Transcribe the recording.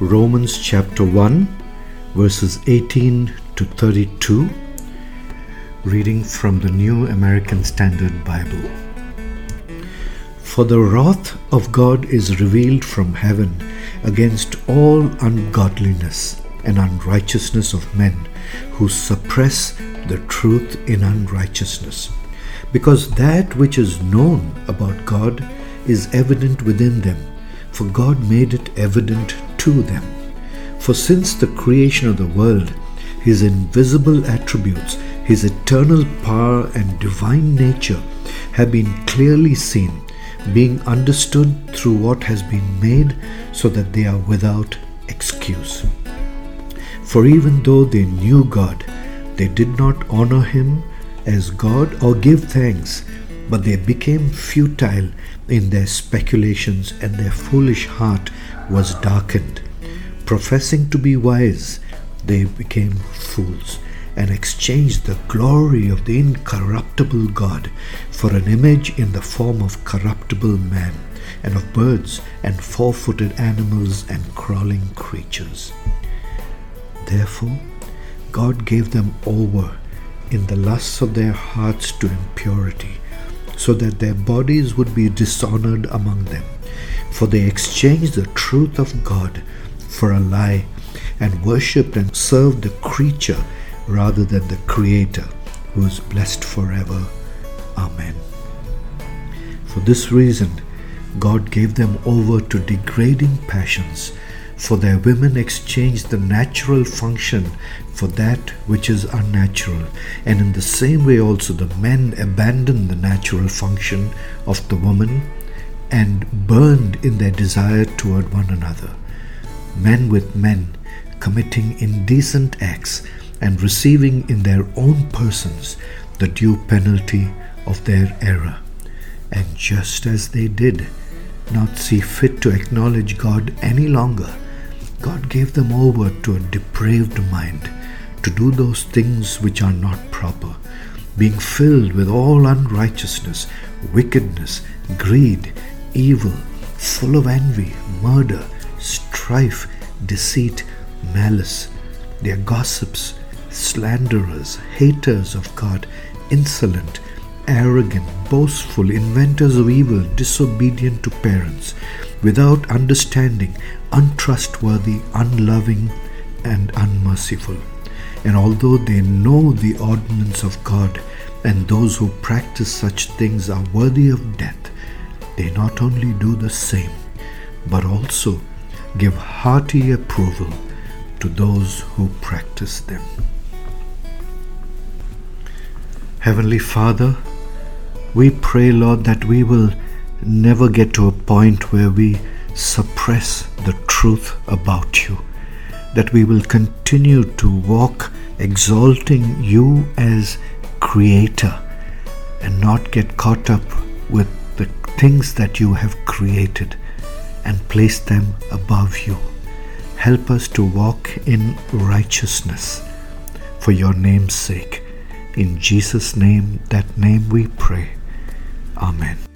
Romans chapter 1, verses 18 to 32, reading from the New American Standard Bible. For the wrath of God is revealed from heaven against all ungodliness and unrighteousness of men who suppress the truth in unrighteousness. Because that which is known about God is evident within them, for God made it evident to them. For since the creation of the world, his invisible attributes, his eternal power and divine nature have been clearly seen, being understood through what has been made, so that they are without excuse. For even though they knew God, they did not honor him as God or give thanks, but they became futile in their speculations, and their foolish heart was darkened. Professing to be wise, they became fools and exchanged the glory of the incorruptible God for an image in the form of corruptible man, and of birds, and four footed animals, and crawling creatures. Therefore, God gave them over in the lusts of their hearts to impurity, so that their bodies would be dishonored among them. For they exchanged the truth of God for a lie, and worshipped and served the creature rather than the Creator, who is blessed forever. Amen. For this reason, God gave them over to degrading passions for their women exchanged the natural function for that which is unnatural, and in the same way also the men abandoned the natural function of the woman and burned in their desire toward one another. Men with men committing indecent acts and receiving in their own persons the due penalty of their error. And just as they did not see fit to acknowledge God any longer, God gave them over to a depraved mind to do those things which are not proper, being filled with all unrighteousness, wickedness, greed, evil, full of envy, murder, strife, deceit, malice. They are gossips, slanderers, haters of God, insolent, arrogant, boastful, inventors of evil, disobedient to parents, without understanding, untrustworthy, unloving, and unmerciful. And although they know the ordinance of God, and those who practice such things are worthy of death, they not only do the same, but also give hearty approval to those who practice them. Heavenly Father, we pray, Lord, that we will never get to a point where we suppress the truth about you, that we will continue to walk exalting you as Creator and not get caught up with the things that you have created and place them above you. Help us to walk in righteousness for your name's sake. In Jesus' name, that name we pray. Amen.